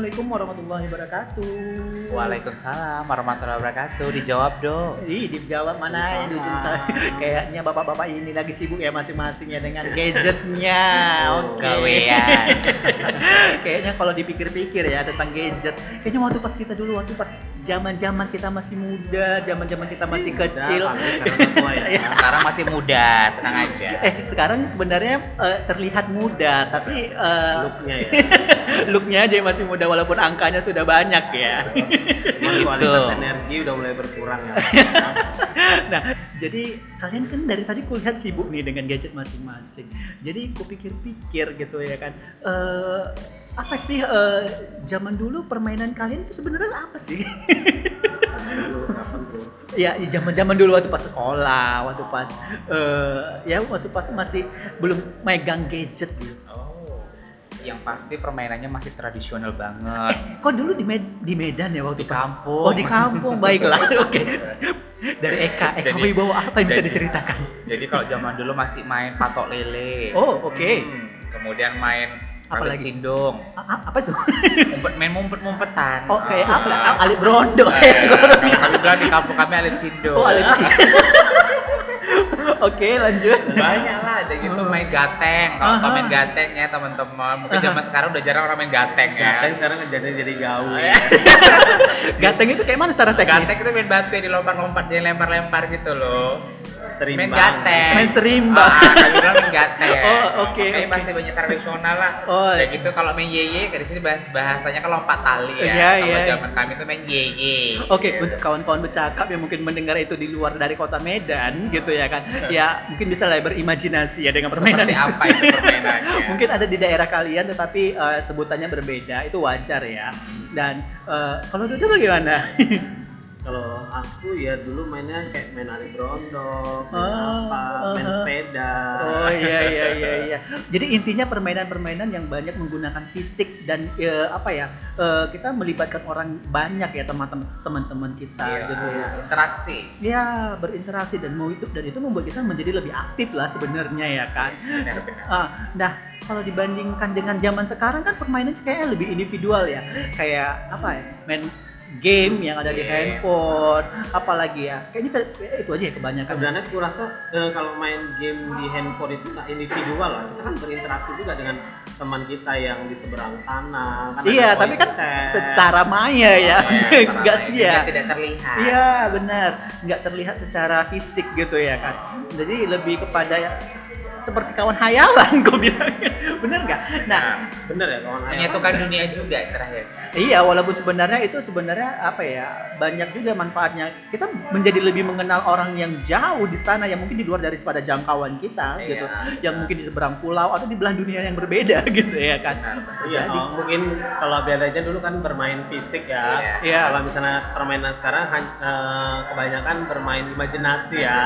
Assalamualaikum warahmatullahi wabarakatuh. Waalaikumsalam warahmatullahi wabarakatuh. Dijawab dong. Ih, dijawab mana ini? Kayaknya bapak-bapak ini lagi sibuk ya masing-masing ya dengan gadgetnya. Oh, Oke. gawean. Kayaknya kalau dipikir-pikir ya tentang gadget. Kayaknya waktu pas kita dulu waktu pas zaman-zaman kita masih muda, zaman-zaman kita masih kecil. ya. Sekarang masih muda, tenang aja. Eh, sekarang sebenarnya eh, terlihat muda, tapi eh, looknya ya looknya aja masih muda walaupun angkanya sudah banyak ya. Cuman Gitu. kualitas energi udah mulai berkurang ya Nah, jadi kalian kan dari tadi kulihat sibuk nih dengan gadget masing-masing. Jadi kupikir-pikir gitu ya kan. eh apa sih eh, zaman dulu permainan kalian itu sebenarnya apa sih? Ya ya zaman-zaman dulu waktu pas sekolah, waktu pas eh ya waktu pas masih belum megang gadget gitu. Oh, yang pasti permainannya masih tradisional banget. Kok dulu di, Med- di Medan ya waktu Di pas kampung. Oh, di kampung. Baiklah. Oke. Dari Eka, Eka Jadi- Wibowo apa yang bisa jadi- diceritakan? Jadi kalau zaman dulu masih main patok lele. Oh, oke. Hmm, kemudian main Apa lagi? cindung. A- a- apa tuh? Mumpet main mumpet-mumpetan. Oke, Ah. apa? A- Ali Brondo. Eh, kalau kami bilang di kampung kami alit cindung. Oh, Ali Ci- Oke, lanjut. banyak lah ada gitu main gateng kalau Aha. kau main gateng ya teman-teman mungkin zaman sekarang udah jarang orang main gateng ya Gateng sekarang jadi jadi gawe ya. Gateng itu kayak mana secara teknis? gateng itu main batu yang dilompat-lompat dia lempar-lempar gitu loh Serimbang. main gateng Main serimbang. ah, kami bilang main gateng Oh, oke, Makanya oke. masih banyak tradisional lah Oh. kayak gitu kalau main yeye di sini bahas bahasanya kan lompat tali ya Iya, kalau iya. zaman kami tuh main yeye Oke, untuk kawan-kawan bercakap yang mungkin mendengar itu di luar dari kota Medan gitu ya kan. Ya, mungkin bisa lah berimajinasi ya dengan permainan seperti apa itu permainannya mungkin ada di daerah kalian tetapi eh, sebutannya berbeda, itu wajar ya. Dan eh, kalau Dodo bagaimana? Kalau aku ya dulu mainnya kayak main Ali Brondo main Ah, apa main aha. sepeda Oh iya iya iya iya. Jadi intinya permainan-permainan yang banyak menggunakan fisik dan eh, apa ya? eh, kita melibatkan orang banyak ya teman-teman kita Iya, gitu ya. interaksi Ya, berinteraksi dan mau itu dan itu membuat kita menjadi lebih aktif lah sebenarnya ya kan. benar-benar Ah, nah, kalau dibandingkan dengan zaman sekarang kan permainan kayaknya lebih individual ya. Kayak apa ya? Main game yang ada di handphone, apalagi ya. Kayaknya kayak itu aja ya kebanyakan. sebenarnya aku rasa eh, kalau main game di handphone itu nggak individual lah kita kan berinteraksi juga dengan teman kita yang di seberang sana kan Iya, tapi kan chat. secara maya ya, Iya, enggak sih ya. Tidak terlihat Iya, benar. Nggak terlihat secara fisik gitu ya kan. Jadi lebih kepada ya, seperti kawan hayalan gue bilangnya. Bener nggak? Nah, bener ya kawan menyatukan dunia juga terakhir Iya, walaupun sebenarnya itu sebenarnya apa ya banyak juga manfaatnya. Kita menjadi lebih mengenal orang yang jauh di sana yang mungkin di luar daripada jangkauan kita Iya. gitu, yang mungkin di seberang pulau atau di belahan dunia yang berbeda gitu ya kan. Iya, oh, mungkin kalau bedanya dulu kan bermain fisik ya. Iya. Iya. Kalau misalnya permainan sekarang eh, kebanyakan bermain imajinasi ya.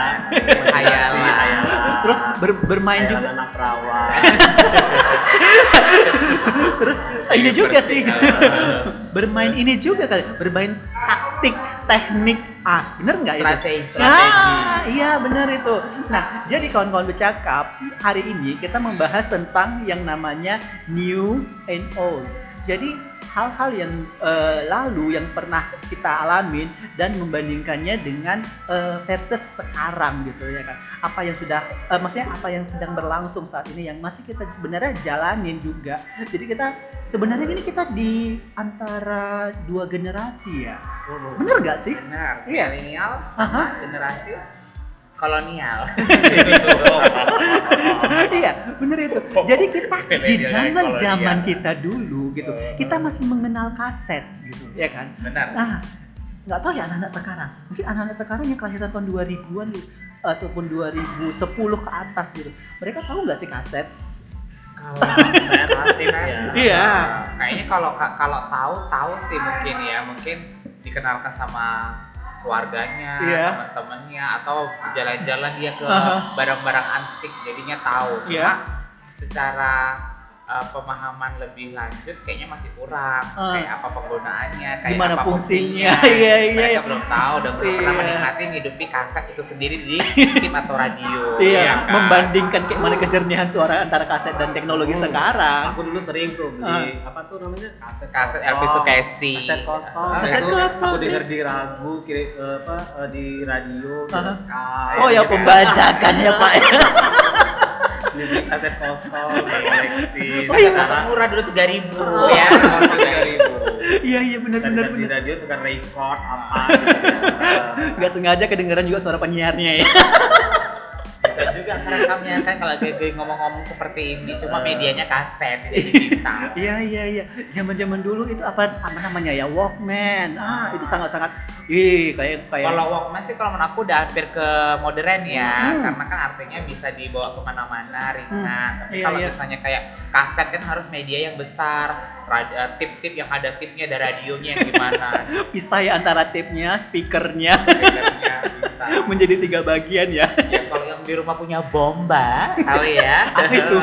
Hayalan. hayalan. Terus ber- bermain Hayalan juga, anak perawan. terus ini juga sih Kalau- bermain ini juga kali, bermain taktik, teknik. Ah, bener nggak itu? Strategi. Ah, iya benar itu. Nah, jadi kawan-kawan bercakap, hari ini kita membahas tentang yang namanya new and old. Jadi hal-hal yang eh, lalu yang pernah kita alamin dan membandingkannya dengan eh, versus sekarang gitu ya kan. Apa yang sudah eh, maksudnya apa yang sedang berlangsung saat ini yang masih kita sebenarnya jalanin juga. Jadi kita sebenarnya ini kita di antara dua generasi ya. Bener nggak sih? Benar. Iya. Milenial Aha. sama generasi kolonial. iya, bener itu. Jadi kita di zaman zaman kita dulu gitu, kita masih mengenal kaset gitu, ya kan? Benar. Nah, nggak tahu ya anak-anak sekarang. Mungkin anak-anak sekarang yang kelahiran tahun 2000-an gitu, ataupun 2010 ke atas gitu. Mereka tahu nggak sih kaset? Kalau kan. Iya. Iya. Kayaknya kalau kalau tahu tahu sih mungkin ya, mungkin dikenalkan sama keluarganya, Iya. teman-temannya atau jalan-jalan dia ke barang-barang antik jadinya tahu. Cuma secara uh, pemahaman lebih lanjut kayaknya masih kurang Ah. kayak apa penggunaannya kayak Gimana apa fungsinya. Iya, iya, mereka iya. belum tahu dan belum pernah Iya. menikmati hidupi kaset itu sendiri di tim atau radio Iya, ya kan? membandingkan kayak mana kejernihan suara antara kaset dan teknologi Hmm. sekarang. Aku dulu sering tuh beli apa tuh namanya kaset kaset. Elvis Sukaisi Kaset kosong. Ah, Kaset kosong, Aku iya. denger di ragu, kiri, eh, apa eh, di radio, Aha. direkam. Oh ya gitu. pembajakan ya Pak. Beli kaset kosong, koleksi. Oh, iya. kaset murah dulu tiga ribu Oh. ya tiga ribu. Iya iya benar benar di benar. radio tuh kan record apa. Nggak sengaja kedengeran juga suara penyiarnya ya. bisa juga kerekamnya kan kalau kayak ngomong-ngomong seperti ini cuma Eh. medianya kaset tidak digital Iya iya iya. Zaman-zaman dulu itu apa apa namanya ya Walkman. Ah, itu sangat-sangat ih kayak kayak kalau Walkman sih kalau menurut aku udah hampir ke modern ya Hmm. karena kan artinya bisa dibawa ke mana-mana ringan tapi Iya, kalau iya. misalnya kayak kaset kan harus media yang besar eh, tip-tip yang ada tipnya ada radionya yang gimana pisah ya antara tipnya, speakernya speakernya bisa menjadi tiga bagian ya. ya kalau yang di rumah punya bomba tahu ya Apa itu?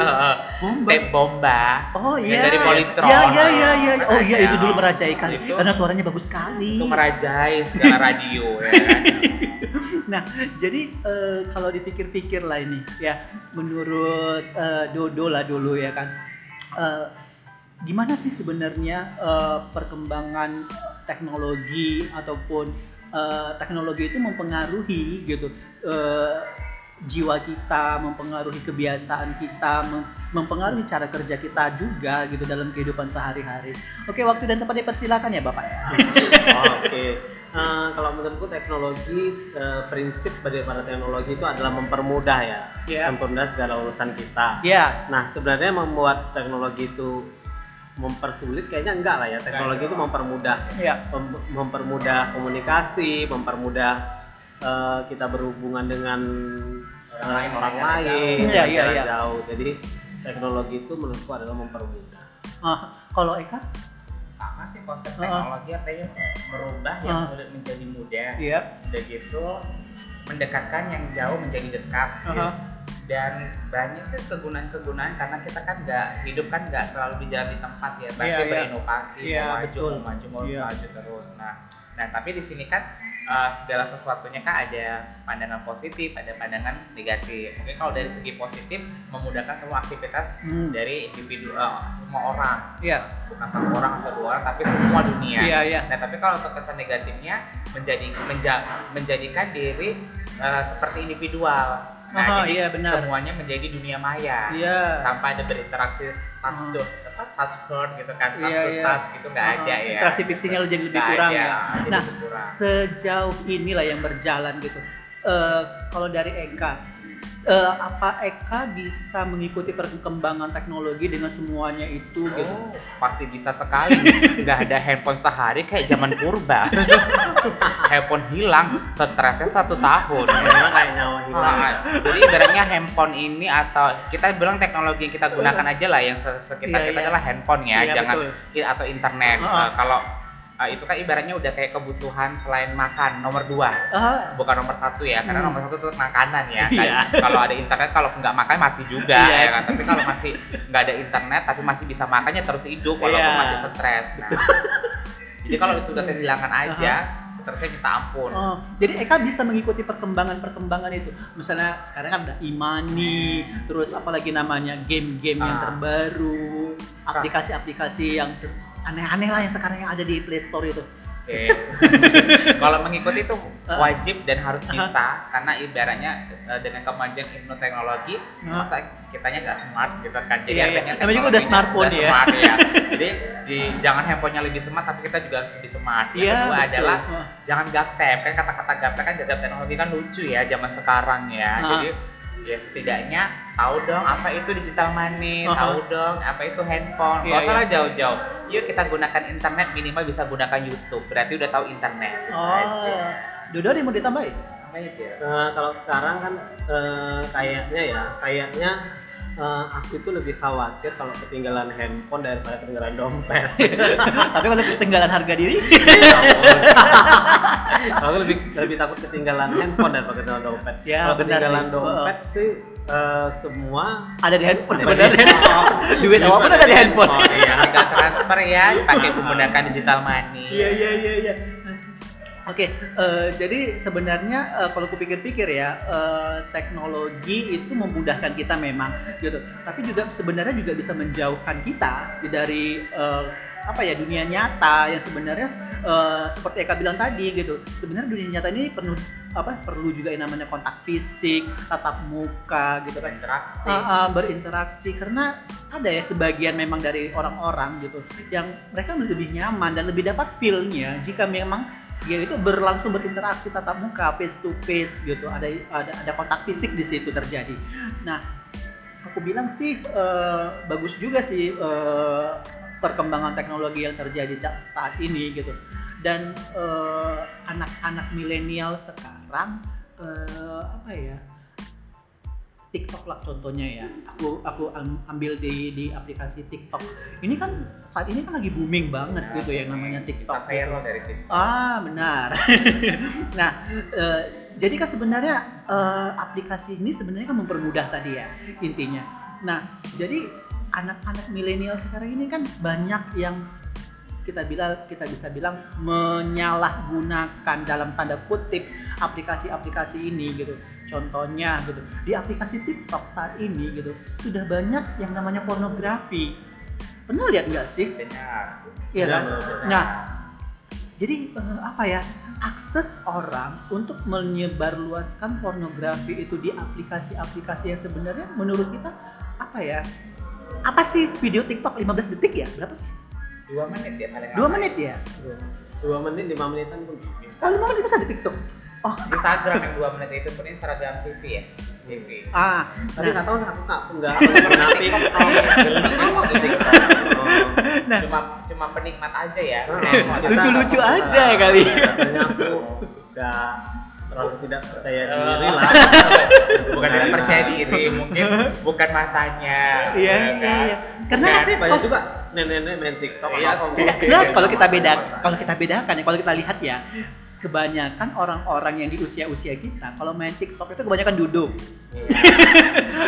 Bomba. tape bomba Oh Yang iya. dari Polytron. Iya iya iya iya. Oh iya itu dulu merajaikan Itu- karena suaranya bagus sekali. itu merajai segala radio ya kan Nah, jadi eh, kalau dipikir-pikir lah ini ya, menurut eh, Dodo lah dulu ya kan, eh, gimana sih sebenarnya eh, perkembangan teknologi ataupun eh, teknologi itu mempengaruhi gitu eh, jiwa kita, mempengaruhi kebiasaan kita, mem- mempengaruhi cara kerja kita juga gitu dalam kehidupan sehari-hari. Oke, waktu dan tempat dipersilakan ya Bapak ya. Oke. Eh, kalau menurutku teknologi eh, prinsip daripada teknologi itu adalah mempermudah ya, Iya. mempermudah segala urusan kita. Ya, Nah sebenarnya membuat teknologi itu mempersulit kayaknya enggak lah ya. Teknologi itu mempermudah, ya. mem- mempermudah komunikasi, mempermudah eh, kita berhubungan dengan Orang lain, orang jarak lain, jauh. Iya, iya, iya. jauh. Jadi teknologi itu menurutku adalah mempermudah. Ah, kalau Eka? Sama sih konsep Uh-uh. teknologi artinya merubah yang Uh. sulit menjadi mudah Iya. udah gitu mendekatkan yang jauh menjadi dekat gitu. Uh-huh. dan banyak sih kegunaan-kegunaan karena kita kan nggak hidup kan nggak selalu berjalan di tempat ya pasti Iya, iya. berinovasi Iya, mau maju betul. mau maju mau Iya. maju terus nah nah tapi di sini kan uh, segala sesuatunya kan ada pandangan positif ada pandangan negatif mungkin kalau dari segi positif memudahkan semua aktivitas Hmm. dari individu uh, semua orang Iya. bukan satu orang atau dua orang tapi semua dunia Iya, iya. Nah, tapi kalau untuk kesan negatifnya menjadi menja- menjadikan diri uh, seperti individual. Nah, jadi iya, benar. semuanya menjadi dunia maya. Iya. Tanpa ada berinteraksi touch Ah. to apa touch word gitu kan, touch Iya, to iya. touch gitu nggak Ah, ada ya. interaksi fiksinya jadi lebih Nggak kurang ada, ya. Nah, kurang. Sejauh inilah yang berjalan gitu. Eh, kalau dari Eka, eh, apa Eka bisa mengikuti perkembangan teknologi dengan semuanya itu gitu? Oh, pasti bisa sekali. Nggak ada handphone sehari kayak zaman purba. handphone hilang, stresnya satu tahun. Karena kayak nyawa hilang. Ah, jadi ibaratnya handphone ini atau kita bilang teknologi yang kita gunakan aja lah yang se- sekitar Iya, kita iya. adalah handphone ya, Iya, jangan betul. atau internet. Ah. Nah, kalau ah, itu kan ibaratnya udah kayak kebutuhan selain makan nomor dua, Ah, bukan nomor satu ya, karena Hmm. nomor satu itu makanan ya. Kan, kalau ada internet kalau nggak makan mati juga Iya. ya kan. Tapi kalau masih nggak ada internet tapi masih bisa makannya terus hidup walaupun Iya. masih stres. Nah, jadi kalau itu udah kehilangan aja, stresnya minta ampun. oh, jadi Eka bisa mengikuti perkembangan-perkembangan itu. Misalnya sekarang kan ada imani, terus apalagi namanya game-game yang Ah. terbaru, aplikasi-aplikasi yang aneh-aneh lah yang sekarang yang ada di Play Store itu. Oke. Kalau mengikuti itu wajib dan harus bisa karena ibaratnya eh, dengan kemajuan ilmu teknologi masa kitanya nggak smart gitu kan. Jadi Iya, iya. artinya juga udah smartphone udah ya. smart ya. Jadi di, jangan handphonenya lebih smart tapi kita juga harus lebih smart. Yang Iya, kedua betul. adalah Ah. jangan gaptep. Kan kata-kata gaptep kan gagap teknologi kan lucu ya zaman sekarang ya. Ah. Jadi ya setidaknya tahu dong apa itu digital money, Aha. tahu dong apa itu handphone. Iya, Gak usah lah iya. jauh-jauh. Yuk kita gunakan internet minimal bisa gunakan YouTube. Berarti udah tahu internet. Oh, Aja. Dodo mau ditambahin? Apa itu? Eh, kalau sekarang kan eh, kayaknya ya, kayaknya eh, aku itu lebih khawatir kalau ketinggalan handphone daripada ketinggalan dompet. Tapi kalau ketinggalan harga diri, aku lebih lebih takut ketinggalan handphone daripada ketinggalan dompet. Ya, kalau ketinggalan sih. dompet sih eh, semua ada di handphone di sebenarnya. handphone. Duit apa pun ada di handphone. Oh, iya. tinggal transfer ya pakai menggunakan digital money Iya iya iya iya. Oke, eh, jadi sebenarnya eh, kalau kupikir-pikir ya eh, teknologi itu memudahkan kita memang gitu. Tapi juga sebenarnya juga bisa menjauhkan kita dari eh, apa ya dunia nyata yang sebenarnya eh, seperti Eka bilang tadi gitu. Sebenarnya dunia nyata ini penuh apa perlu juga yang namanya kontak fisik, tatap muka gitu kan. berinteraksi. Ah, ah, berinteraksi. Karena ada ya sebagian memang dari orang-orang gitu yang mereka lebih nyaman dan lebih dapat feel-nya jika memang dia itu berlangsung berinteraksi tatap muka face to face gitu. Ada ada ada kontak fisik di situ terjadi. Nah aku bilang sih eh, bagus juga sih eh, perkembangan teknologi yang terjadi sa- saat ini gitu dan eh, anak-anak milenial sekarang eh, apa ya TikTok lah contohnya ya. Aku aku am- ambil di di aplikasi TikTok. Ini kan saat ini kan lagi booming banget Ya, gitu yang namanya bisa TikTok. viral gitu. dari TikTok Ah benar. nah eh, jadi kan sebenarnya eh, aplikasi ini sebenarnya kan mempermudah tadi ya intinya. Nah jadi anak-anak milenial sekarang ini kan banyak yang kita bilang kita bisa bilang menyalahgunakan dalam tanda kutip aplikasi-aplikasi ini gitu. Contohnya gitu di aplikasi TikTok saat ini gitu sudah banyak yang namanya pornografi. Pernah lihat nggak sih? benar Iya kan? Nah, jadi eh, apa ya? Akses orang untuk menyebarluaskan pornografi itu di aplikasi-aplikasi yang sebenarnya menurut kita apa ya? Apa sih video TikTok 15 detik ya? Berapa sih? Dua menit ya paling Dua lama. menit ya? dua menit lima menitan pun Oh, 5 menit bisa di TikTok. Oh, Instagram yang dua menit itu pun Instagram TV ya TV ah, tapi nah, nggak tahu aku nggak nggak pernah TikTok. Nah. cuma cuma penikmat aja ya kita- Lucu-lucu aja kali. aku nggak terlalu tidak percaya diri lah bukan tidak percaya diri mungkin bukan masanya iya, ya iya, kan? iya. Karena tapi banyak juga nenek-nenek main TikTok Iya. Kenapa kalau kita beda kalau kita bedakan ya kalau kita lihat ya kebanyakan orang-orang yang di usia-usia kita kalau main TikTok itu kebanyakan duduk. Iya.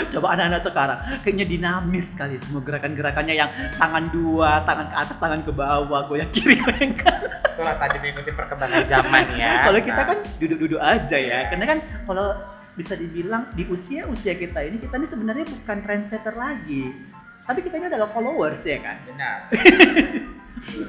Coba anak-anak sekarang kayaknya dinamis sekali semua gerakan-gerakannya yang tangan dua, tangan ke atas, tangan ke bawah, goyang kiri, goyang kanan. Itulah tadi mengikuti perkembangan zaman ya Kalau kita Nah, kan duduk-duduk aja ya. Karena kan kalau bisa dibilang di usia-usia kita ini kita ini sebenarnya bukan trendsetter lagi. Tapi kita ini adalah followers ya kan. benar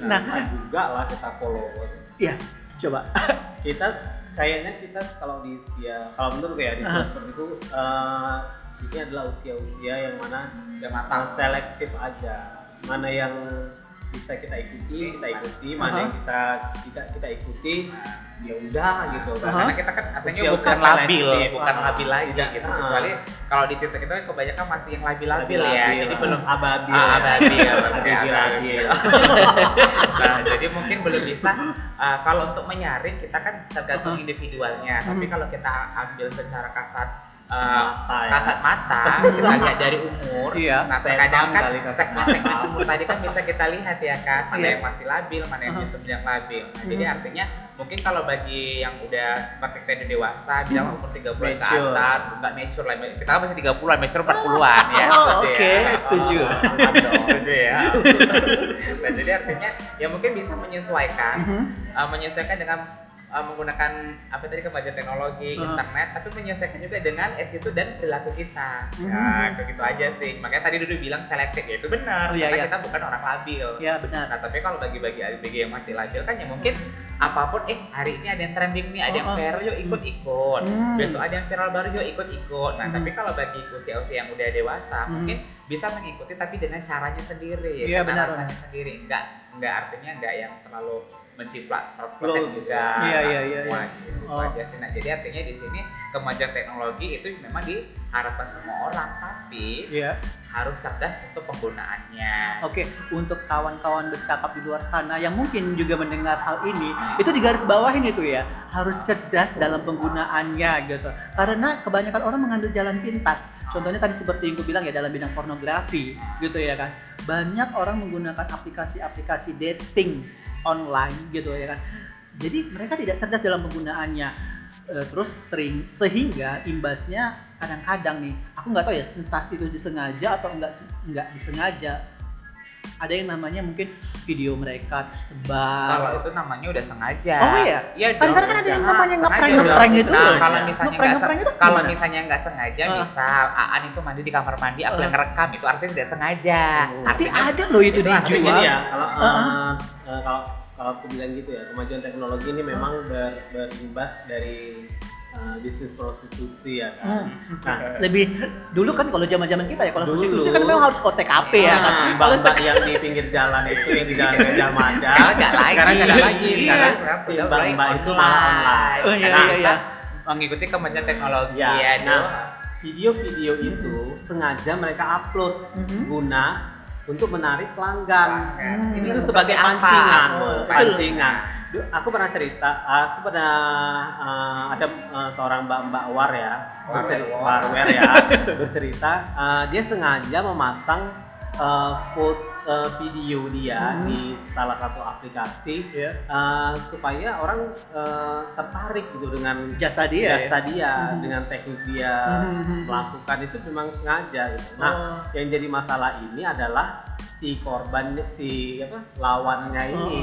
Nah. nah juga lah kita followers Iya, coba. kita kayaknya kita kalau di usia kalau menurut ya di usia seperti itu eh, ini adalah usia-usia yang mana udah matang uh, selektif aja mana yang bisa kita ikuti kita ikuti mana yang Aha. bisa tidak kita ikuti ya udah gitu kan karena kita kan katanya Usia-usia bukan labil selektif. bukan Ah. labil lagi Tidak. gitu Ah. kecuali kalau di titik itu kan kebanyakan masih yang labil-labil ya jadi belum ababil Ah, ababil, ababil ababil. ababil. nah jadi mungkin belum bisa uh, kalau untuk menyaring kita kan tergantung Uh-huh. individualnya tapi kalau kita ambil secara kasat uh, Mata, ya. kasat mata kita lihat dari umur Iya. nah terkadang kan segmen-segmen umur tadi kan bisa kita lihat ya kan mana Iya. yang masih labil mana yang Uh-huh. justru yang labil nah, jadi Hmm. artinya mungkin kalau bagi yang udah seperti kita udah dewasa bilang umur 30 ke Mature. atas enggak mature lah kita kan masih 30-an mature 40-an ya Oh, oke, ya. setuju. Dong. setuju ya nah, jadi artinya ya mungkin bisa menyesuaikan Mhm. uh, menyesuaikan dengan uh, menggunakan apa tadi kemajuan teknologi Uh. internet tapi menyesuaikan juga dengan attitude dan perilaku kita Mhm. ya kayak gitu aja sih makanya tadi dulu bilang selektif ya itu benar Oh, iya, karena iya. kita bukan orang labil Ya benar. Nah tapi kalau bagi-bagi bagi yang masih labil kan ya mungkin apa pun eh hari ini ada yang trending nih, ada yang Oh, oh. viral yuk ikut-ikut. Hmm. Besok ada yang viral baru yuk ikut-ikut. Nah Hmm. tapi kalau bagi usia-usia yang udah dewasa Hmm. mungkin bisa mengikuti tapi dengan caranya sendiri Iya, dengan benar, rasanya sendiri. Enggak enggak artinya enggak yang terlalu menciplak 100% Flow. juga. Iya, kan, iya, iya, semua iya. gitu Oh. Nah, jadi artinya di sini kemajuan teknologi itu memang diharapkan semua orang tapi Iya. harus cerdas untuk penggunaannya. Oke, untuk kawan-kawan bercakap di luar sana yang mungkin juga mendengar hal ini, itu di garis bawahin itu ya, harus cerdas dalam penggunaannya gitu. Karena kebanyakan orang mengambil jalan pintas. contohnya tadi seperti yang gue bilang ya dalam bidang pornografi gitu ya kan banyak orang menggunakan aplikasi-aplikasi dating online gitu ya kan. Jadi mereka tidak cerdas dalam penggunaannya. Eh, terus sering sehingga imbasnya kadang-kadang nih aku nggak tahu ya entah itu disengaja atau enggak enggak disengaja ada yang namanya mungkin video mereka tersebar Kalau itu namanya udah sengaja. Oh iya? Iya Kan kan ada yang namanya Sengaja ngeprank- ngeprank itu. Nah, kalau misalnya Ngeprank- nggak kalau misalnya nggak sengaja, Ah. misal Aan itu mandi di kamar mandi, aku Ah. yang ngerekam itu artinya tidak sengaja. Oh. tapi Artinya- ada loh itu dijual ya, kalau eh, eh, kalau kalau aku bilang gitu ya, kemajuan teknologi ini memang ber- berimbas dari bisnis prostitusi ya kan. Hmm. Nah, lebih dulu kan kalau zaman-zaman kita ya kalau Dulu. prostitusi kan memang harus OTKP ya kan. Nah, Kalau mbak yang di pinggir jalan itu yang di jalan Gajah Mada. Sekarang nggak lagi. Sekarang nggak ada lagi. Iya. Sekarang si mbak-mbak itu malah online. Oh, iya, Nah, iya, iya. Mengikuti kemajuan teknologi Ya, ya. nah, video-video itu sengaja mereka upload Mhm. guna untuk menarik pelanggan. Hmm. Itu sebagai pancingan, Oh, pancingan. Aku pernah cerita, aku pernah eh, ada eh, seorang mbak-mbak war ya, Warwer, bercer- war. warwer ya, bercerita eh, dia sengaja memasang eh, foto eh, video dia Hmm. di salah satu aplikasi Iya. eh, supaya orang eh, tertarik gitu dengan jasa dia jasa ya. dia Mhm. dengan teknik dia Mhm. melakukan itu memang sengaja gitu. Nah, Oh. yang jadi masalah ini adalah si korban si apa lawannya ini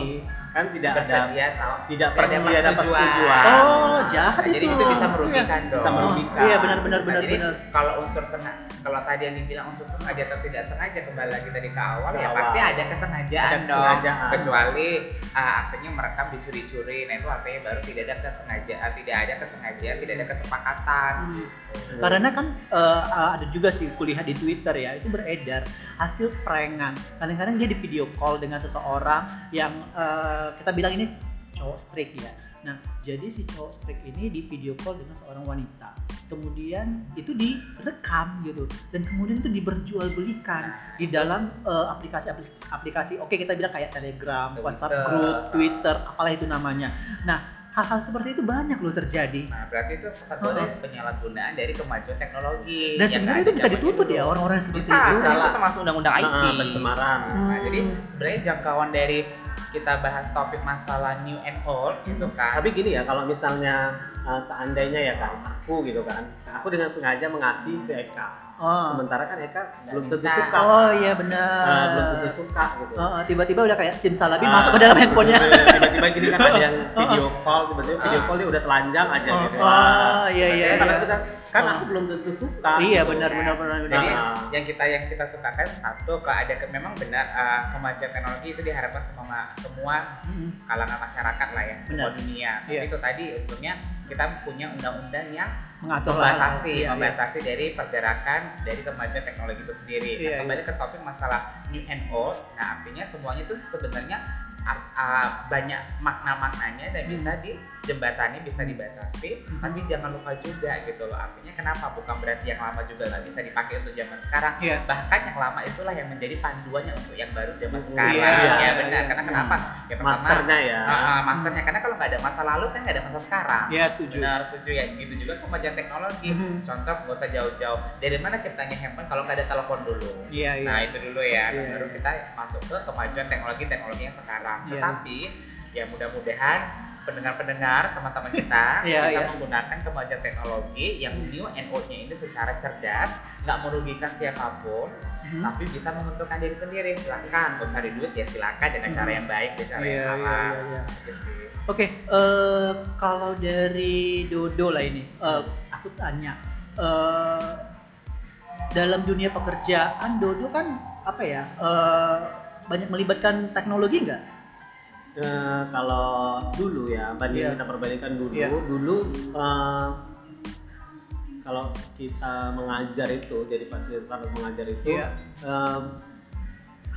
kan tidak ada tahu. tidak Tidak pernah ada dia dapat tujuan. Oh, jahat Nah, jadi itu. itu bisa merugikan Iya. dong. Bisa merugikan. Iya, benar benar Nah, benar jadi benar. kalau unsur sengaja, kalau tadi yang dibilang unsur sengaja atau tidak sengaja kembali lagi tadi ke awal Ke ya awal. pasti ada kesengajaan Ada dong. kesengajaan. Kecuali ah, artinya merekam dicuri-curi, nah itu artinya baru tidak ada kesengajaan, tidak ada kesengajaan, tidak ada kesepakatan. Hmm. Karena kan eh, ada juga sih kuliah di Twitter ya, itu beredar hasil prankan. Kadang-kadang dia di video call dengan seseorang yang eh, kita bilang ini cowok strik ya. Nah, jadi si cowok strik ini di video call dengan seorang wanita. Kemudian itu direkam gitu dan kemudian itu diperjualbelikan di dalam eh, aplikasi aplikasi oke kita bilang kayak Telegram, Twitter. WhatsApp group, Twitter, apalah itu namanya. Nah, hal-hal seperti itu banyak loh terjadi. Nah, berarti itu kategori penyalahgunaan dari kemajuan teknologi. Dan sebenarnya itu bisa dituntut dulu. ya orang-orang seperti Bisa, itu. bisa itu termasuk undang-undang IT. Ah, pencemaran. Nah, jadi Hmm. sebenarnya jangkauan dari kita bahas topik masalah new and old gitu kan. Tapi gini ya, kalau misalnya uh, seandainya ya kan, aku gitu kan, aku dengan sengaja mengasih ke Eka. Oh. Sementara kan Eka belum tentu suka, Oh iya Uh, benar. belum tentu suka gitu. Oh, oh, tiba-tiba udah kayak simsalabim Ah, masuk ke dalam handphonenya. Tiba-tiba gini kan ada yang video call, tiba-tiba video call dia udah telanjang aja Oh, gitu. oh, iya iya. Tapi Kalau iya. kita kan Oh. aku belum tentu suka. Iya benar benar benar. Jadi Nah. yang kita yang kita sukakan satu ke ada ke, memang benar uh, kemajuan teknologi itu diharapkan semua semua Mm. kalangan masyarakat lah ya, semua Benar. dunia. Tapi Iya. itu tadi untungnya kita punya undang-undang yang mengatur membatasi, Iya, iya. membatasi dari pergerakan dari kemajuan teknologi itu sendiri. Iya, nah, kembali ke topik masalah new and old, nah artinya semuanya itu sebenarnya ah, ah, banyak makna-maknanya dan Hmm. bisa dijembatani, bisa dibatasi, Hmm. tapi jangan lupa juga gitu loh. Artinya kenapa? Bukan berarti yang lama juga nggak bisa dipakai untuk zaman sekarang. Iya. Bahkan yang lama itulah yang menjadi panduannya untuk yang baru zaman Hmm, sekarang. iya, ya iya, benar. iya. Karena kenapa? Ya pertama, Masternya ya. ah, masternya karena kalau nggak ada masa lalu kan nggak ada masa sekarang. Iya setuju. Benar, setuju ya. Gitu juga kemajuan teknologi. Mhm. Contoh nggak usah jauh-jauh. Dari mana ciptanya handphone kalau nggak ada telepon dulu? Iya iya. Nah itu dulu ya. Baru iya. kita masuk ke kemajuan teknologi-teknologi yang sekarang. Iya. Tetapi ya mudah-mudahan pendengar-pendengar teman-teman kita bisa iya. menggunakan kemajuan teknologi yang new and old-nya ini secara cerdas, nggak merugikan siapa pun, Mhm. tapi bisa menguntungkan diri sendiri. Silahkan mau cari duit ya silakan dengan cara yang baik, dengan cara Iya yang iya halal. iya. iya. Gitu sih. Oke, eh, kalau dari Dodo lah ini, eh, aku tanya, eh, dalam dunia pekerjaan Dodo kan apa ya, eh, banyak melibatkan teknologi nggak? Eh, kalau dulu ya, banding Iya. kita perbandingkan dulu, Iya. dulu eh, kalau kita mengajar itu, jadi fasilitator mengajar itu Iya. eh,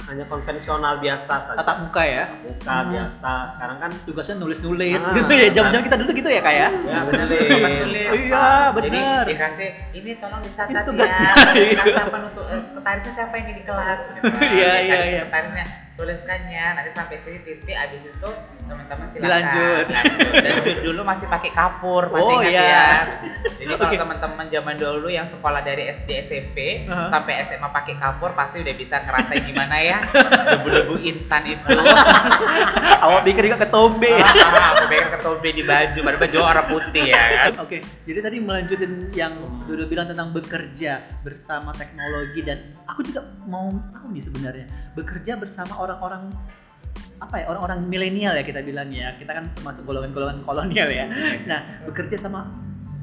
hanya konvensional biasa saja. Tatap muka ya? muka Hmm. biasa. Sekarang kan Tugasnya nulis-nulis Ah, gitu ya, jam-jam kita dulu gitu ya kak ya? ya benar Tulis, deh. tulis. Iya, Jadi benar. dikasih ini tolong dicatat Ini tugasnya. ya. Dikasih apa untuk eh, sekretarisnya siapa ini di kelas? Gitu. Iya, Dikasih iya, iya. Sekretarisnya tuliskannya nanti sampai sini titik abis itu teman-teman silakan. Lanjut. dan du- dulu masih pakai kapur masih Oh, ingat iya. ya jadi kalau Oke. teman-teman zaman dulu yang sekolah dari SD SMP Uh-huh. sampai SMA pakai kapur pasti udah bisa ngerasain gimana ya debu-debu intan itu Awak pikir juga ketombe. ah, aku pegang ketombe di baju baru baju warna putih ya kan Oke, jadi tadi melanjutin yang Dodo bilang tentang bekerja bersama teknologi dan aku juga mau tahu nih sebenarnya bekerja bersama orang-orang apa ya orang-orang milenial ya kita bilang ya kita kan termasuk golongan-golongan kolonial ya. Nah bekerja sama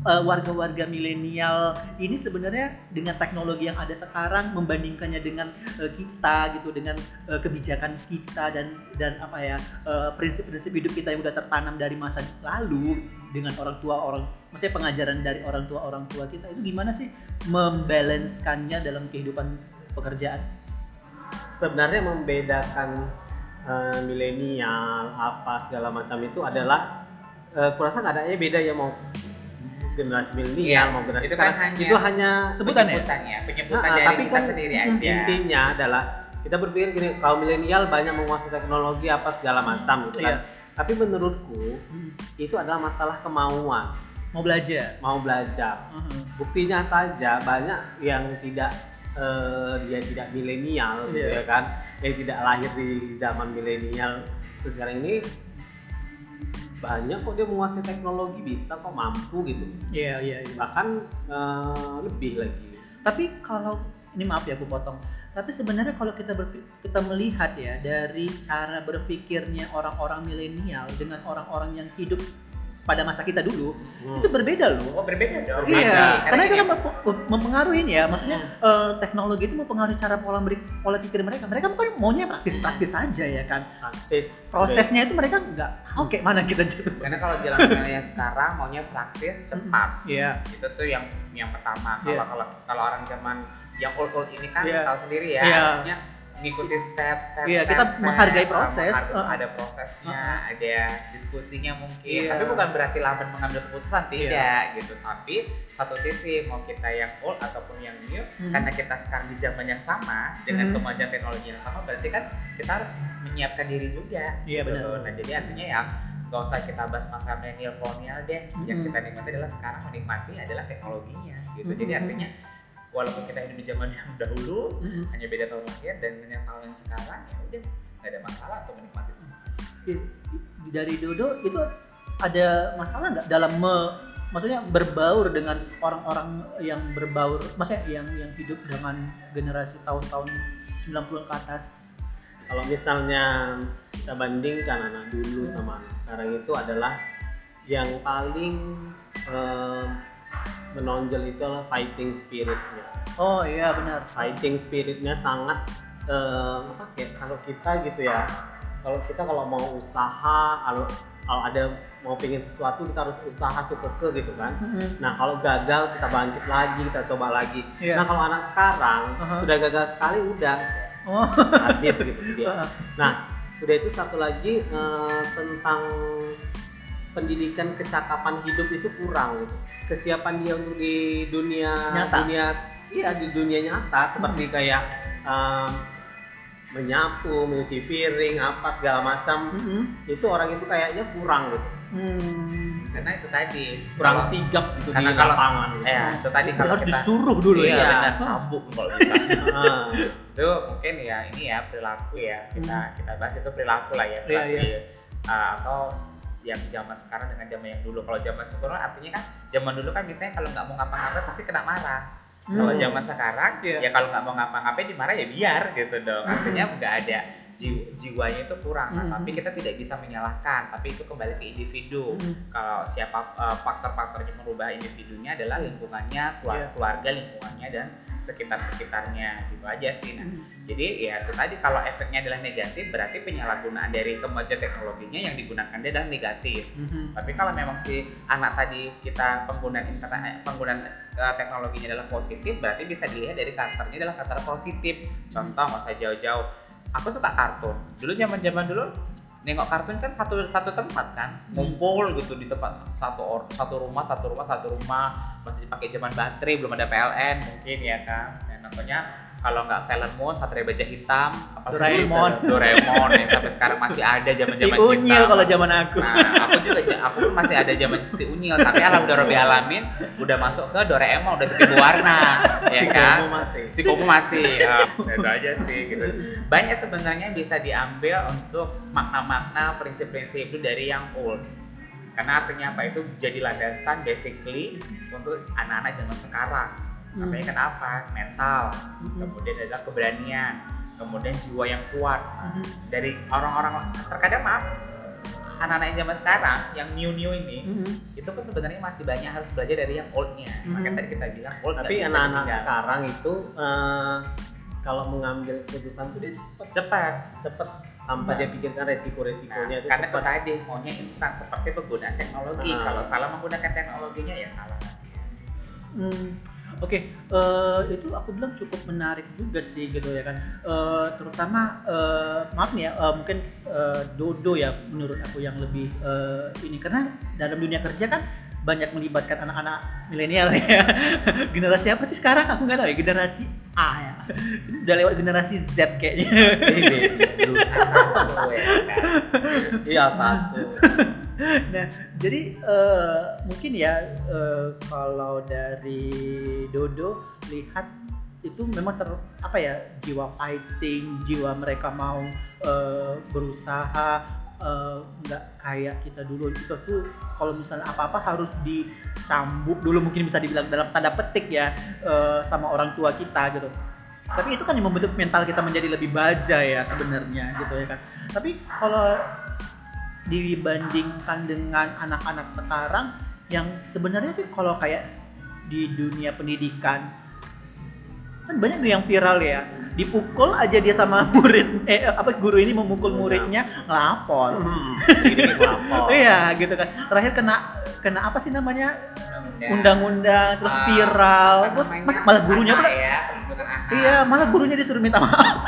uh, warga-warga milenial ini sebenarnya dengan teknologi yang ada sekarang membandingkannya dengan uh, kita gitu dengan uh, kebijakan kita dan dan apa ya uh, prinsip-prinsip hidup kita yang udah tertanam dari masa lalu dengan orang tua orang maksudnya pengajaran dari orang tua orang tua kita itu gimana sih membalancekannya dalam kehidupan pekerjaan? sebenarnya membedakan eh, milenial apa segala macam itu adalah uh, kurasa nggak adanya beda ya mau generasi milenial Iya, mau generasi itu kan sekarang hanya itu hanya sebutan ya? penyebutannya penyebutan Nah, dari tapi kita kan sendiri aja intinya adalah kita berpikir gini kalau milenial banyak menguasai teknologi apa segala macam gitu kan. Iya. Tapi menurutku itu adalah masalah kemauan, Mau belajar? mau belajar. Mhm. Buktinya saja banyak yang tidak eh, dia tidak milenial gitu Iya. ya kan, yang tidak lahir di zaman milenial sekarang ini banyak kok dia menguasai teknologi bisa kok mampu gitu Iya iya. iya. bahkan eh, lebih lagi Tapi kalau ini maaf ya aku potong. Tapi sebenarnya kalau kita berpi- kita melihat ya dari cara berpikirnya orang-orang milenial dengan orang-orang yang hidup pada masa kita dulu Hmm. itu berbeda loh. oh berbeda dong Iya, pasti. karena itu kan mem- mempengaruhi ya, maksudnya eh, teknologi itu mempengaruhi cara pola beri- pola pikir mereka. Mereka kan maunya praktis-praktis saja ya kan. praktis Prosesnya itu mereka nggak tahu kayak mana kita jatuh. karena kalau jalan yang sekarang maunya praktis cepat Iya. itu tuh yang yang pertama kalau Iya. kalau kalau orang zaman yang old old ini kan Iya. tahu sendiri ya Iya. artinya ngikuti step step Iya, step, kita step, menghargai proses. Uh. ada prosesnya Uh. ada diskusinya mungkin Iya. tapi bukan berarti lamban mengambil keputusan Iya. tidak gitu tapi satu sisi mau kita yang old ataupun yang new Hmm. karena kita sekarang di zaman yang sama dengan Hmm. kemajuan teknologi yang sama berarti kan kita harus menyiapkan diri juga Iya, gitu. benar. nah jadi artinya ya gak usah kita bahas masa milenial kolonial deh yang Hmm. kita nikmati adalah sekarang menikmati adalah teknologinya gitu Hmm. jadi artinya walaupun kita hidup di zaman yang dahulu Mhm. hanya beda tahun lahir dan yang tahun yang sekarang ya udah nggak ada masalah untuk menikmati semua dari Dodo itu ada masalah nggak dalam me- maksudnya berbaur dengan orang-orang yang berbaur maksudnya yang yang hidup dengan generasi tahun-tahun 90 ke atas kalau misalnya kita bandingkan anak dulu sama anak sekarang itu adalah yang paling eh, menonjol itu adalah fighting spiritnya. Oh iya benar. Fighting spiritnya sangat eh, apa kayak kalau kita gitu ya kalau kita kalau mau usaha kalau kalau ada mau pengen sesuatu kita harus usaha tuh keke gitu kan. Mhm. nah kalau gagal kita bangkit lagi kita coba lagi. Iya. nah kalau anak sekarang Aha. sudah gagal sekali udah. Oh. Habis gitu dia. Nah, udah itu satu lagi eh, tentang pendidikan kecakapan hidup itu kurang. gitu. Kesiapan dia untuk di dunia Nyata. dunia iya di dunia nyata seperti kayak em, menyapu, mencuci piring, apa segala macam. Mhm. Itu orang itu kayaknya kurang gitu. Hmm. karena itu tadi Kurang kalau- sigap gitu karena di kalau- lapangan. gitu. ya itu tadi kalau harus kita disuruh dulu iya, ya benar cambuk kalau bisa itu mungkin ya ini ya perilaku ya kita kita bahas itu perilaku lah ya Hmm. Iya, perilaku ya. Uh, atau yang zaman sekarang dengan zaman yang dulu kalau zaman sekarang artinya kan zaman dulu kan biasanya kalau nggak mau ngapa-ngapain pasti kena marah kalau Hmm. zaman sekarang Iya. ya kalau nggak mau ngapa-ngapain dimarahin ya biar gitu dong artinya nggak ada jiw- jiwanya itu kurang Nah, Hmm. tapi kita tidak bisa menyalahkan tapi itu kembali ke individu Hmm. kalau siapa uh, faktor-faktor yang merubah individunya adalah lingkungannya keluar- Iya. keluarga lingkungannya dan sekitar-sekitarnya gitu aja sih. Nah Hmm. jadi ya itu tadi kalau efeknya adalah negatif berarti penyalahgunaan dari kemajuan teknologinya yang digunakan dia adalah negatif. Mhm. tapi kalau memang si anak tadi kita penggunaan internet eh, penggunaan eh, teknologinya adalah positif berarti bisa dilihat dari karakternya adalah karakter positif. Contoh nggak usah jauh-jauh. Aku suka kartun. Dulu zaman zaman dulu nengok kartun kan satu satu tempat kan ngumpul gitu di tempat satu or, satu rumah satu rumah satu rumah. Masih pakai zaman baterai belum ada PLN mungkin ya kan. Nah, contohnya kalau nggak Sailor Moon, Satria Baja Hitam, apa Doraemon. Doraemon yang sampai sekarang masih ada zaman Si zaman Unyil kalau zaman aku. Nah, aku juga aku pun masih ada zaman si Unyil, tapi alhamdulillah Rabbil alamin udah masuk ke Doraemon, udah tipe warna, ya Si kan? Gomu masih. Si Gomu masih, ah, itu aja sih gitu. Banyak sebenarnya bisa diambil untuk makna-makna prinsip-prinsip itu dari yang old. Karena artinya apa itu jadi landasan basically untuk anak-anak zaman sekarang. Hmm. Namanya kenapa? Mental, Hmm. kemudian adalah keberanian, kemudian jiwa yang kuat. Mhm. Dari orang-orang terkadang maaf anak-anak yang zaman sekarang yang new-new ini Mhm. itu pun sebenarnya masih banyak harus belajar dari yang oldnya. Mhm. Makanya tadi kita bilang old Tapi anak-anak sekarang itu eh, kalau mengambil keputusan itu dia cepet cepat. cepet tanpa Nah. dia pikirkan resiko-resikonya Nah, itu karena itu cepet. tadi maunya instan seperti penggunaan teknologi. Ah. Kalau salah menggunakan teknologinya ya salah. Hmm, Oke, eh, itu aku bilang cukup menarik juga sih gitu ya kan. Eh, terutama eh, maaf nih ya, eh, mungkin eh, Dodo ya menurut aku yang lebih eh, ini karena dalam dunia kerja kan banyak melibatkan anak-anak milenial ya. generasi apa sih sekarang? Aku nggak tahu ya. Generasi A ya. Udah lewat generasi Z kayaknya. Iya satu. nah, jadi eh, mungkin ya eh, kalau dari Dodo lihat itu memang ter apa ya jiwa fighting, jiwa mereka mau eh, berusaha eh, nggak kayak kita dulu kita tuh kalau misalnya apa-apa harus dicambuk dulu mungkin bisa dibilang dalam tanda petik ya eh, sama orang tua kita gitu. Tapi itu kan yang membentuk mental kita menjadi lebih baja ya sebenarnya gitu ya kan. Tapi kalau dibandingkan dengan anak-anak sekarang yang sebenarnya sih kalau kayak di dunia pendidikan kan banyak tuh yang viral ya. Dipukul aja dia sama murid. Eh apa guru ini memukul muridnya ngelapor. Hmm, dikit-dikit lapor. iya gitu kan. Terakhir kena kena apa sih namanya? Ya. undang-undang terus Ah, viral. terus malah gurunya pula. ya, iya malah gurunya disuruh minta maaf.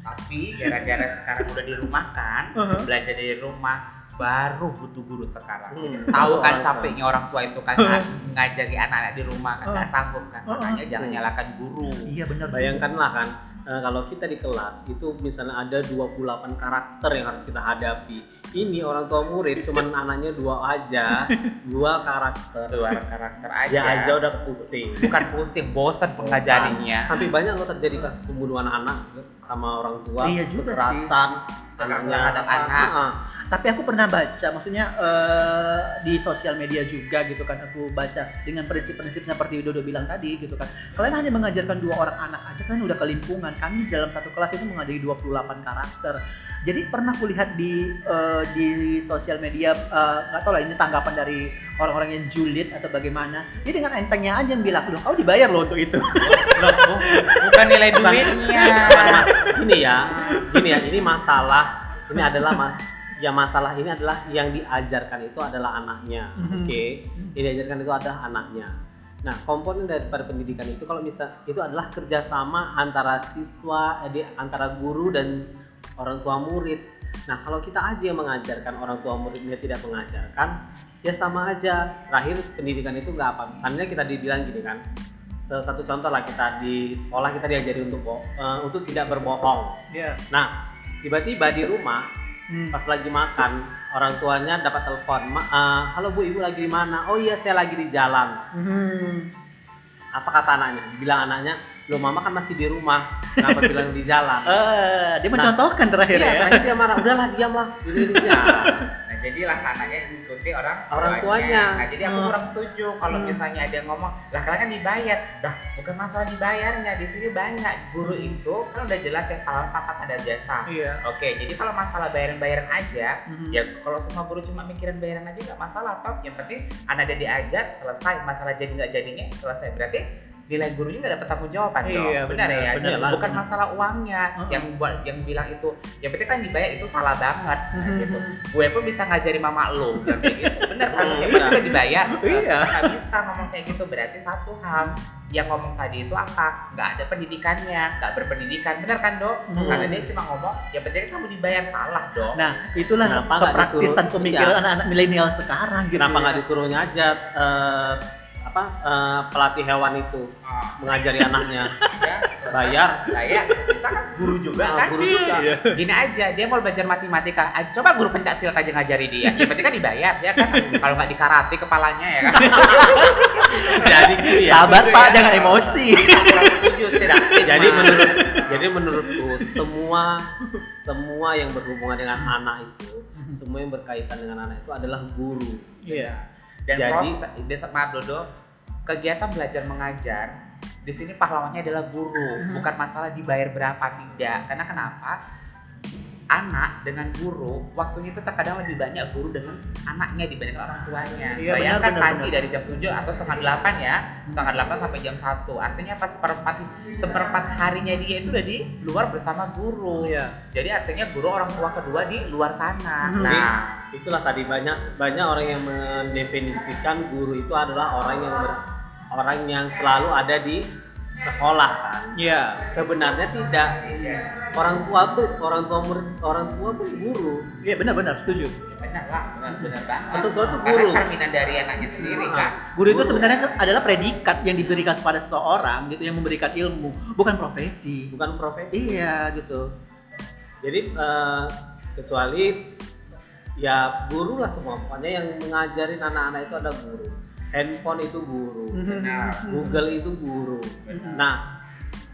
Tapi gara-gara sekarang udah dirumahkan, Uh-huh. belajar dari rumah, baru butuh guru sekarang. Hmm. Tahu kan Oh, capeknya orang tua itu kan ngajari anak-anak di rumah kan nggak Uh-huh. sanggup kan. Uh-huh. Makanya jangan Hmm. nyalakan guru. iya benar Bayangkanlah kan eh, kalau kita di kelas itu misalnya ada 28 karakter yang harus kita hadapi. Ini orang tua murid cuman anaknya dua aja, dua karakter. Luar karakter aja. Ya aja udah pusing. Bukan pusing, bosan pengajarinya. Sampai banyak loh terjadi kasus pembunuhan anak sama orang tua, Iya juga sih. kekerasan, anaknya terhadap anak. Ah, tapi aku pernah baca maksudnya eh, di sosial media juga gitu kan aku baca dengan prinsip-prinsip seperti Dodo bilang tadi gitu kan. Kalian hanya mengajarkan dua orang anak aja kan udah kelimpungan. Kami dalam satu kelas itu mengajari 28 karakter. Jadi pernah kulihat di eh, di sosial media eh, nggak tahu lah ini tanggapan dari orang-orang yang julid atau bagaimana. Dia dengan entengnya aja yang bilang loh kau dibayar loh untuk itu. Loh, oh, Bukan nilai duitnya. ini ya, ini ya, ini masalah, ini adalah mas, ya masalah ini adalah yang diajarkan itu adalah anaknya, Mhm. oke, yang diajarkan itu adalah anaknya. Nah, komponen daripada pendidikan itu kalau bisa itu adalah kerjasama antara siswa, eh, di- antara guru dan orang tua murid. Nah, kalau kita aja yang mengajarkan orang tua muridnya tidak mengajarkan, ya sama aja. Terakhir pendidikan itu nggak apa. Misalnya kita dibilang gini kan, satu contoh lah kita di sekolah kita diajari untuk eh, untuk tidak berbohong. ya Nah, tiba-tiba di rumah Hmm. pas lagi makan orang tuanya dapat telepon, "Ma, eh, halo bu ibu lagi di mana? Oh iya saya lagi di jalan. Hmm. Apa kata anaknya? Bilang anaknya, lo mama kan masih di rumah, kenapa bilang di jalan? Eh, dia mencontohkan terakhir Iya, ya terakhir dia marah, udahlah diamlah, Indonesia. Nah, jadilah anaknya mengikuti orang Orang tuanya. Nah, jadi aku Hmm. kurang setuju kalau Hmm. misalnya ada yang ngomong, lah kalian kan dibayar. Dah, bukan masalah dibayarnya. Di sini banyak guru itu kan udah jelas ya kalau papat ada jasa. iya Oke, jadi kalau masalah bayaran-bayaran aja, Mhm. ya kalau semua guru cuma mikirin bayaran aja nggak masalah toh. Yang penting anak dia diajar selesai, masalah jadi nggak jadinya selesai. Berarti nilai gurunya nggak dapat tanggung jawaban dong. Iya, benar, benar, ya. benar lah. bukan masalah uangnya Uh-uh. yang buat yang bilang itu. Yang penting kan dibayar itu salah banget Nah, Mhm. gitu. Gue pun bisa ngajari mama lo yang kayak gitu. Bener kan? Hmm, Yang iya. penting udah dibayar. Iya. Nggak bisa ngomong kayak gitu. Berarti satu hal yang ngomong tadi itu apa? Nggak ada pendidikannya, nggak berpendidikan. Bener kan dok? Hmm. Karena dia cuma ngomong, yang penting kamu dibayar salah dong. Nah, itulah Kenapa nggak kepraktisan disuruh- pemikiran iya. anak-anak milenial sekarang gitu. Kenapa ya. nggak disuruh nyajat eh, apa eh, pelatih hewan itu Ah, mengajari anaknya ya, bayar ya, bisa kan guru juga Ah, kan? guru juga. Iya. Gini aja, dia mau belajar matematika, ah, coba guru pencak silat aja ngajari dia. Ya berarti kan dibayar ya kan? Kalau nggak di karate kepalanya ya kan? jadi gitu ya Sabar Pak, ya. jangan emosi. Setuju, tidak jadi menurut jadi menurutku semua semua yang berhubungan dengan anak itu semua yang berkaitan dengan anak itu adalah guru Iya. Dan Jadi- Prof, desa maaf Dodo, kegiatan belajar mengajar di sini pahlawannya adalah guru, Mhm. bukan masalah dibayar berapa tidak. Karena kenapa? Anak dengan guru, waktunya itu terkadang lebih banyak guru dengan anaknya dibandingkan orang tuanya. Iya, Bayangkan benar, benar, pagi benar. dari jam 7 atau setengah 8 ya, setengah 8 sampai jam 1. Artinya pas seperempat seperempat harinya dia itu udah di luar bersama guru. Iya. Jadi artinya guru orang tua kedua di luar sana. Mhm. Nah, itulah tadi banyak banyak orang yang mendefinisikan guru itu adalah orang yang ber- orang yang selalu ada di sekolah kan Iya. sebenarnya tidak orang tua tuh orang tua murid orang tua pun guru Iya benar-benar setuju. benar lah, benar benar banget. Orang tua tuh Karena guru. cerminan dari anaknya sendiri Ah. kan. Guru itu Guru. sebenarnya adalah predikat yang diberikan kepada seseorang gitu yang memberikan ilmu, bukan profesi. bukan profesi Iya gitu. jadi eh, kecuali ya guru lah semua pokoknya yang ngajarin anak-anak itu ada guru handphone itu guru Benar. Google itu guru Benar. nah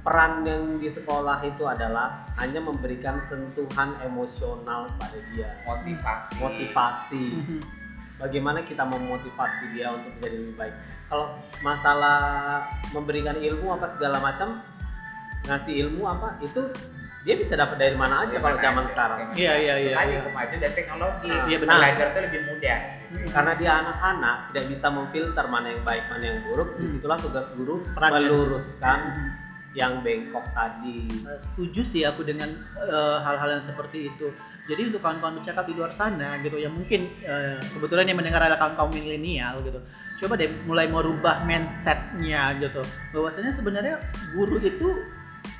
peran yang di sekolah itu adalah hanya memberikan sentuhan emosional pada dia Motivasi. motivasi Mhm. bagaimana kita memotivasi dia untuk menjadi lebih baik kalau masalah memberikan ilmu apa segala macam ngasih ilmu apa itu dia bisa dapat dari mana aja kalau zaman sekarang Iya iya iya. Tadi iya. kemajuan dari teknologi. Ah, iya, benar. Belajar itu lebih mudah. Karena dia anak-anak tidak bisa memfilter mana yang baik mana yang buruk Hmm. di situlah tugas guru meluruskan Mhm. yang bengkok tadi Eh, setuju sih aku dengan eh, hal-hal yang seperti itu. Jadi untuk kawan-kawan bercakap di luar sana gitu yang mungkin eh, kebetulan yang mendengar adalah kaum milenial gitu. Coba deh mulai merubah mindsetnya gitu. Bahwasanya sebenarnya guru itu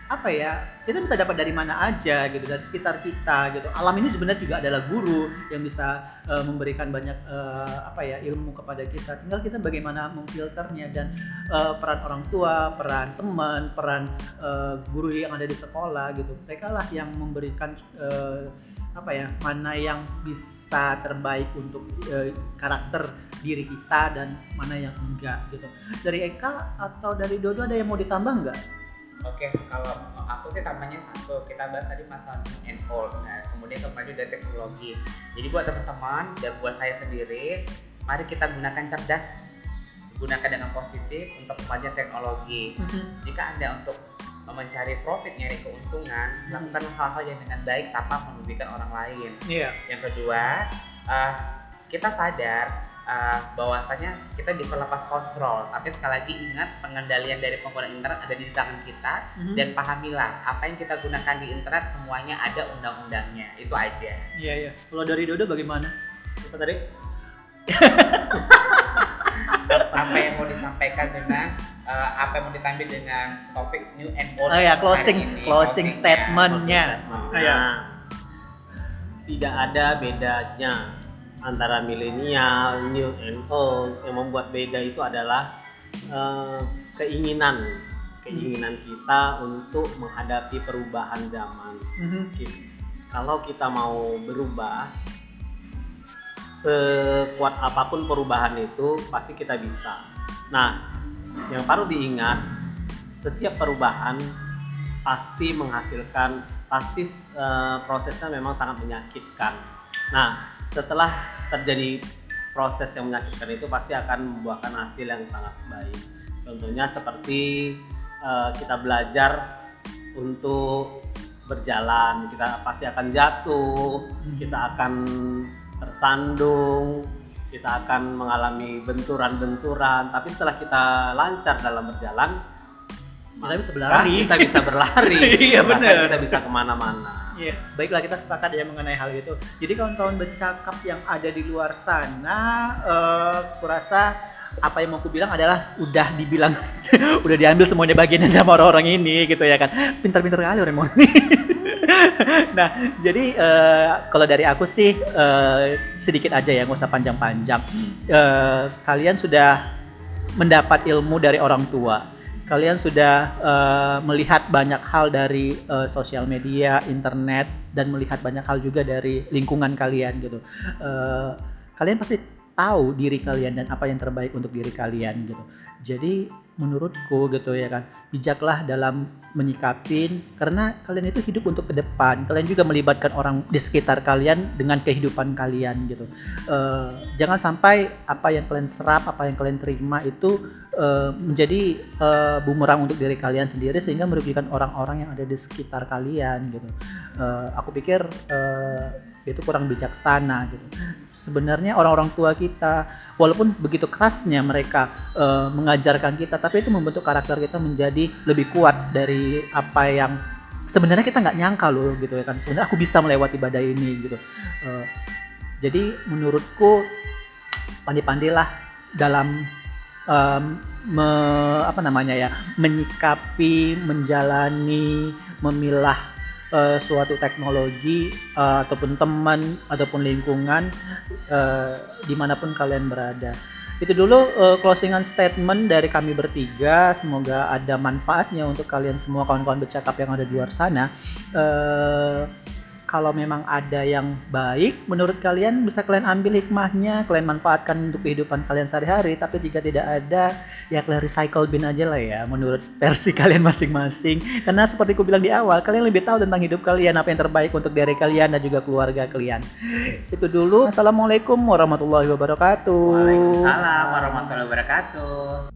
apa ya kita bisa dapat dari mana aja gitu dari sekitar kita gitu. Alam ini sebenarnya juga adalah guru yang bisa eh, memberikan banyak eh, apa ya ilmu kepada kita. Tinggal kita bagaimana memfilternya dan eh, peran orang tua peran teman peran eh, guru yang ada di sekolah gitu. Mereka lah yang memberikan eh, apa ya mana yang bisa terbaik untuk eh, karakter diri kita dan mana yang enggak gitu. Dari Eka atau dari Dodo ada yang mau ditambah enggak? Oke, kalau aku sih tambahnya satu, kita bahas tadi masalah new and old. Nah, kemudian kemajuan dari teknologi. Jadi buat teman-teman dan buat saya sendiri, mari kita gunakan cerdas, gunakan dengan positif untuk kemajuan teknologi. Jika anda untuk mencari profit, nyari keuntungan, lakukan hal-hal yang dengan baik tanpa merugikan orang lain. Iya. Yang kedua, eh, kita sadar eh, bahwasanya kita bisa lepas kontrol. Tapi sekali lagi ingat pengendalian dari penggunaan internet ada di tangan kita Mhm. dan pahamilah apa yang kita gunakan di internet semuanya ada undang-undangnya. Itu aja. Iya iya. Kalau dari Dodo bagaimana? apa tadi apa yang mau disampaikan dengan eh, apa yang mau ditambil dengan topik new and old. Oh ya closing ini, closing statementnya. Nah, Iya. tidak ada bedanya antara milenial, new and old. Yang membuat beda itu adalah eh, keinginan, keinginan kita untuk menghadapi perubahan zaman. Ki- Kalau kita mau berubah, sekuat apa pun perubahan itu pasti kita bisa. Nah, yang perlu diingat, setiap perubahan pasti menghasilkan, pasti eh, prosesnya memang sangat menyakitkan. Nah, setelah terjadi proses yang menyakitkan itu pasti akan membuahkan hasil yang sangat baik. Contohnya seperti eh, kita belajar untuk berjalan, kita pasti akan jatuh, kita akan tersandung, kita akan mengalami benturan-benturan, tapi setelah kita lancar dalam berjalan, Kita bisa berlari. kita bisa berlari, Iya, benar. kita bisa ke mana-mana. Iya, baiklah kita sepakat ya mengenai hal itu. Jadi kawan-kawan bercakap yang ada di luar sana, eh kurasa apa yang mau aku bilang adalah udah dibilang, udah diambil semuanya bagian sama orang-orang ini gitu ya kan. Pintar-pintar kali orang mau nah, jadi eh, kalau dari aku sih eh, sedikit aja ya, nggak usah panjang-panjang. Eh, kalian sudah mendapat ilmu dari orang tua. Kalian sudah uh, melihat banyak hal dari uh, sosial media, internet, dan melihat banyak hal juga dari lingkungan kalian gitu. Uh, kalian pasti tahu diri kalian dan apa yang terbaik untuk diri kalian gitu. Jadi menurutku gitu ya kan bijaklah dalam menyikapin karena kalian itu hidup untuk ke depan. Kalian juga melibatkan orang di sekitar kalian dengan kehidupan kalian gitu. Uh, jangan sampai apa yang kalian serap apa yang kalian terima itu uh, menjadi uh, bumerang untuk diri kalian sendiri sehingga merugikan orang-orang yang ada di sekitar kalian gitu. Aku pikir itu kurang bijaksana gitu. Sebenarnya orang-orang tua kita walaupun begitu kerasnya mereka uh, mengajarkan kita tapi itu membentuk karakter kita menjadi lebih kuat dari apa yang sebenarnya kita nggak nyangka loh gitu ya kan. Sebenarnya aku bisa melewati badai ini gitu. Uh, jadi menurutku pandai-pandailah dalam um, me, apa namanya ya menyikapi menjalani memilah uh, suatu teknologi uh, ataupun teman ataupun lingkungan uh, di mana pun kalian berada. Itu dulu uh, closingan statement dari kami bertiga. Semoga ada manfaatnya untuk kalian semua kawan-kawan bercakap yang ada di luar sana. Uh, kalau memang ada yang baik menurut kalian bisa kalian ambil hikmahnya kalian manfaatkan untuk kehidupan kalian sehari-hari tapi jika tidak ada ya kalian recycle bin aja lah ya menurut versi kalian masing-masing. Karena seperti aku bilang di awal kalian lebih tahu tentang hidup kalian apa yang terbaik untuk diri kalian dan juga keluarga kalian. Itu dulu. Assalamualaikum warahmatullahi wabarakatuh. Waalaikumsalam warahmatullahi wabarakatuh